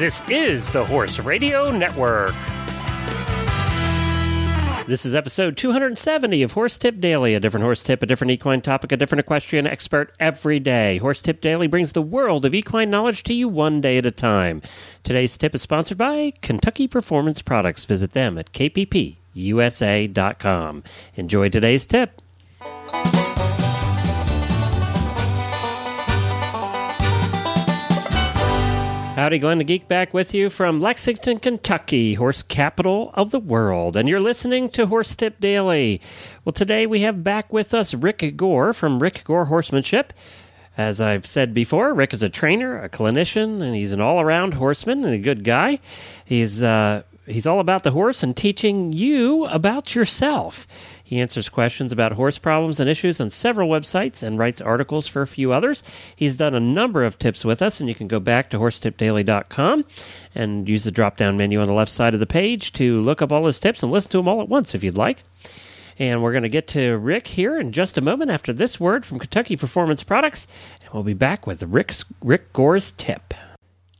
This is the Horse Radio Network. This is episode 270 of Horse Tip Daily, a different horse tip, a different equine topic, a different equestrian expert every day. Horse Tip Daily brings the world of equine knowledge to you one day at a time. Today's tip is sponsored by Kentucky Performance Products. Visit them at kppusa.com. Enjoy today's tip. Howdy, Glenn the Geek back with you from Lexington, Kentucky, horse capital of the world. And you're listening to Horse Tip Daily. Well, today we have back with us Rick Gore from Rick Gore Horsemanship. As I've said before, Rick is a trainer, a clinician, and he's an all around horseman and a good guy. He's, uh, he's all about the horse and teaching you about yourself. He answers questions about horse problems and issues on several websites and writes articles for a few others. He's done a number of tips with us, and you can go back to horsetipdaily.com and use the drop down menu on the left side of the page to look up all his tips and listen to them all at once if you'd like. And we're going to get to Rick here in just a moment after this word from Kentucky Performance Products, and we'll be back with Rick's, Rick Gore's tip.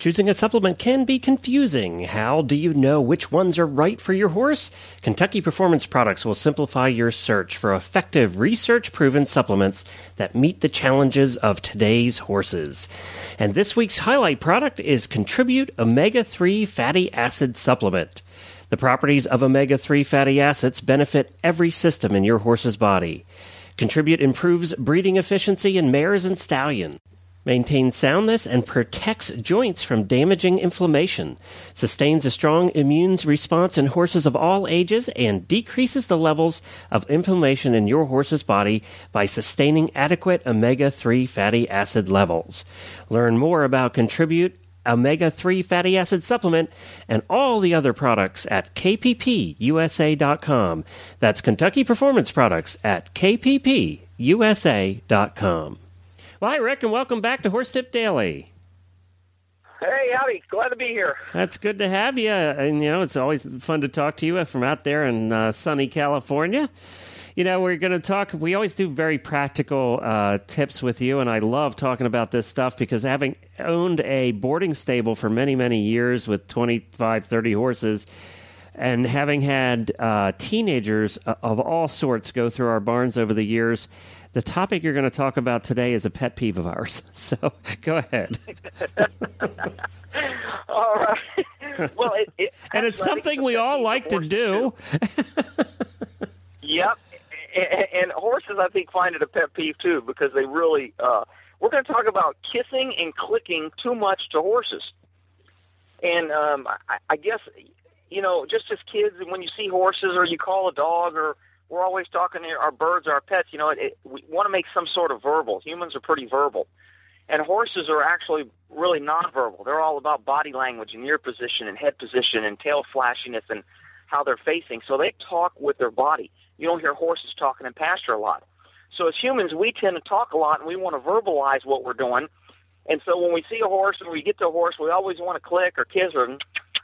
Choosing a supplement can be confusing. How do you know which ones are right for your horse? Kentucky Performance Products will simplify your search for effective, research proven supplements that meet the challenges of today's horses. And this week's highlight product is Contribute Omega 3 Fatty Acid Supplement. The properties of omega 3 fatty acids benefit every system in your horse's body. Contribute improves breeding efficiency in mares and stallions maintains soundness and protects joints from damaging inflammation, sustains a strong immune response in horses of all ages, and decreases the levels of inflammation in your horse's body by sustaining adequate omega 3 fatty acid levels. Learn more about Contribute omega 3 fatty acid supplement and all the other products at kppusa.com. That's Kentucky Performance Products at kppusa.com. Well, hi, Rick, and welcome back to Horse Tip Daily. Hey, howdy. Glad to be here. That's good to have you. And, you know, it's always fun to talk to you from out there in uh, sunny California. You know, we're going to talk, we always do very practical uh, tips with you, and I love talking about this stuff because having owned a boarding stable for many, many years with 25, 30 horses, and having had uh, teenagers uh, of all sorts go through our barns over the years, the topic you're going to talk about today is a pet peeve of ours. So go ahead. all right. Well, it, it, and it's something we all like to do. yep. And, and horses, I think, find it a pet peeve too because they really. Uh, we're going to talk about kissing and clicking too much to horses. And um, I, I guess, you know, just as kids, when you see horses or you call a dog or we're always talking to our birds, our pets. You know, it, it, we want to make some sort of verbal. Humans are pretty verbal, and horses are actually really nonverbal. They're all about body language and ear position and head position and tail flashiness and how they're facing. So they talk with their body. You don't hear horses talking in pasture a lot. So as humans, we tend to talk a lot and we want to verbalize what we're doing. And so when we see a horse and we get to a horse, we always want to click or kiss or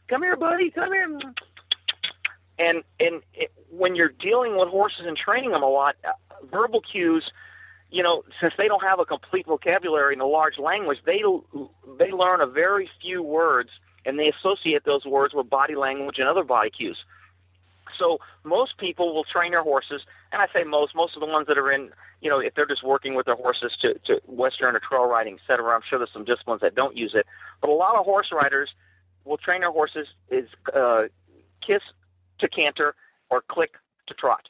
come here, buddy, come here and and it, when you're dealing with horses and training them a lot, uh, verbal cues, you know, since they don't have a complete vocabulary in a large language, they they learn a very few words and they associate those words with body language and other body cues. So most people will train their horses, and I say most, most of the ones that are in, you know, if they're just working with their horses to, to Western or trail riding, et cetera, I'm sure there's some disciplines that don't use it. But a lot of horse riders will train their horses is uh, kiss to canter or click to trot.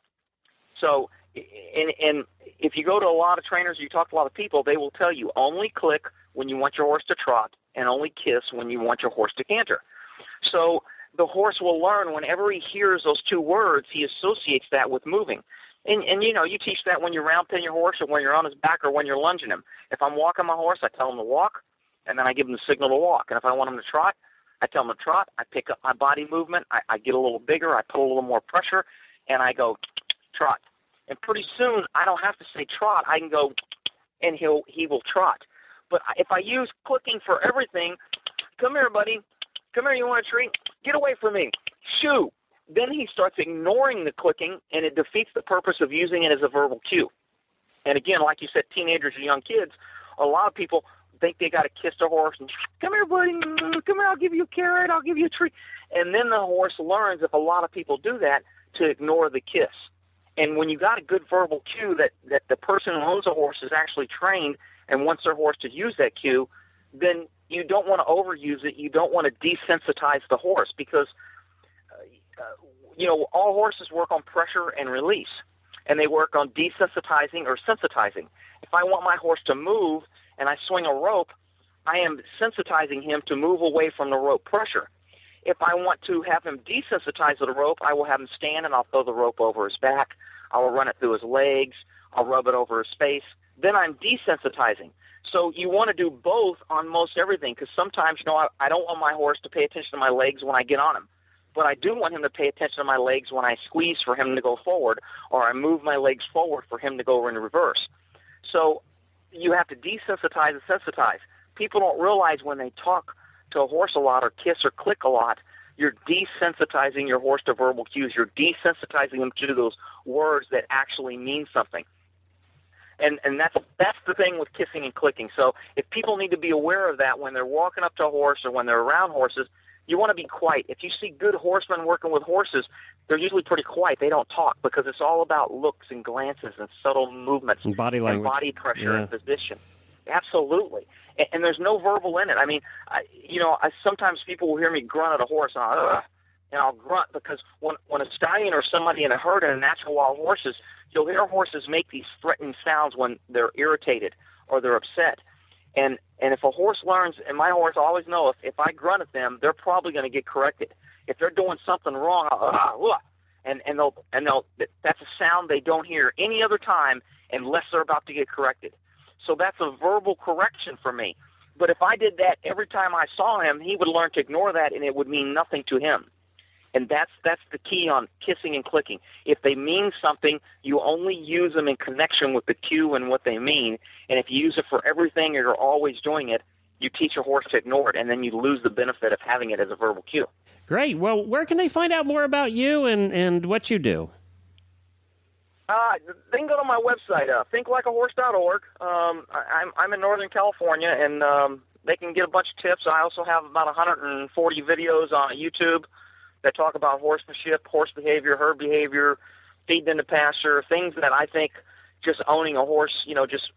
So, and, and if you go to a lot of trainers, you talk to a lot of people, they will tell you only click when you want your horse to trot and only kiss when you want your horse to canter. So the horse will learn whenever he hears those two words, he associates that with moving. And, and you know, you teach that when you round pen your horse or when you're on his back or when you're lunging him. If I'm walking my horse, I tell him to walk, and then I give him the signal to walk. And if I want him to trot, I tell them to trot. I pick up my body movement. I, I get a little bigger. I put a little more pressure, and I go trot. And pretty soon, I don't have to say trot. I can go, and he'll he will trot. But if I use clicking for everything, come here, buddy. Come here. You want a treat? Get away from me. Shoo. Then he starts ignoring the clicking, and it defeats the purpose of using it as a verbal cue. And again, like you said, teenagers and young kids, a lot of people think they got to kiss the horse and come here, buddy, come here, I'll give you a carrot, I'll give you a tree, and then the horse learns if a lot of people do that to ignore the kiss. And when you got a good verbal cue that that the person who owns a horse is actually trained and wants their horse to use that cue, then you don't want to overuse it. You don't want to desensitize the horse because uh, you know all horses work on pressure and release, and they work on desensitizing or sensitizing. If I want my horse to move and I swing a rope, I am sensitizing him to move away from the rope pressure. If I want to have him desensitized to the rope, I will have him stand and I'll throw the rope over his back. I will run it through his legs. I'll rub it over his face. Then I'm desensitizing. So you want to do both on most everything because sometimes, you know, I, I don't want my horse to pay attention to my legs when I get on him. But I do want him to pay attention to my legs when I squeeze for him to go forward or I move my legs forward for him to go in reverse. So you have to desensitize and sensitize. People don't realize when they talk to a horse a lot or kiss or click a lot, you're desensitizing your horse to verbal cues. You're desensitizing them to those words that actually mean something. And and that's that's the thing with kissing and clicking. So if people need to be aware of that when they're walking up to a horse or when they're around horses, you want to be quiet. If you see good horsemen working with horses, they're usually pretty quiet. They don't talk because it's all about looks and glances and subtle movements and body language, and body pressure yeah. and position. Absolutely, and, and there's no verbal in it. I mean, I, you know, I, sometimes people will hear me grunt at a horse, and I'll, and I'll grunt because when when a stallion or somebody in a herd in a natural wild horses, you'll hear horses make these threatening sounds when they're irritated or they're upset. And and if a horse learns, and my horse always know if if I grunt at them, they're probably going to get corrected. If they're doing something wrong, uh, uh, and and they'll and they'll that's a sound they don't hear any other time unless they're about to get corrected. So that's a verbal correction for me. But if I did that every time I saw him, he would learn to ignore that, and it would mean nothing to him. And that's that's the key on kissing and clicking. If they mean something, you only use them in connection with the cue and what they mean. And if you use it for everything or you're always doing it, you teach a horse to ignore it, and then you lose the benefit of having it as a verbal cue. Great. Well, where can they find out more about you and, and what you do? Uh, they can go to my website, uh, thinklikeahorse.org. Um, I, I'm I'm in Northern California, and um, they can get a bunch of tips. I also have about 140 videos on YouTube that talk about horsemanship, horse behavior, herd behavior, feeding in the pasture, things that I think just owning a horse, you know, just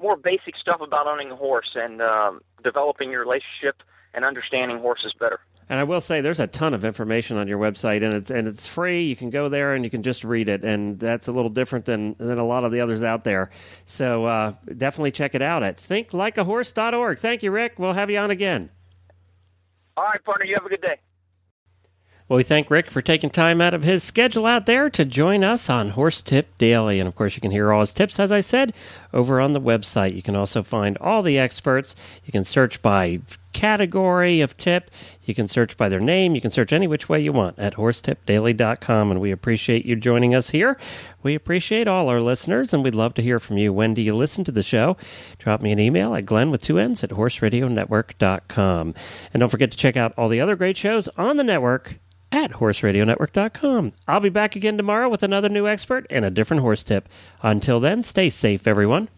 more basic stuff about owning a horse and um, developing your relationship and understanding horses better. And I will say, there's a ton of information on your website, and it's and it's free. You can go there and you can just read it, and that's a little different than than a lot of the others out there. So uh, definitely check it out at thinklikeahorse.org. Thank you, Rick. We'll have you on again. All right, partner. You have a good day. Well, we thank Rick for taking time out of his schedule out there to join us on Horse Tip Daily. And of course, you can hear all his tips, as I said, over on the website. You can also find all the experts. You can search by category of tip. You can search by their name. You can search any which way you want at horsetipdaily.com. And we appreciate you joining us here. We appreciate all our listeners, and we'd love to hear from you. When do you listen to the show? Drop me an email at glenn with two N's at horseradionetwork.com. And don't forget to check out all the other great shows on the network at horseradionetwork.com. I'll be back again tomorrow with another new expert and a different horse tip. Until then, stay safe, everyone.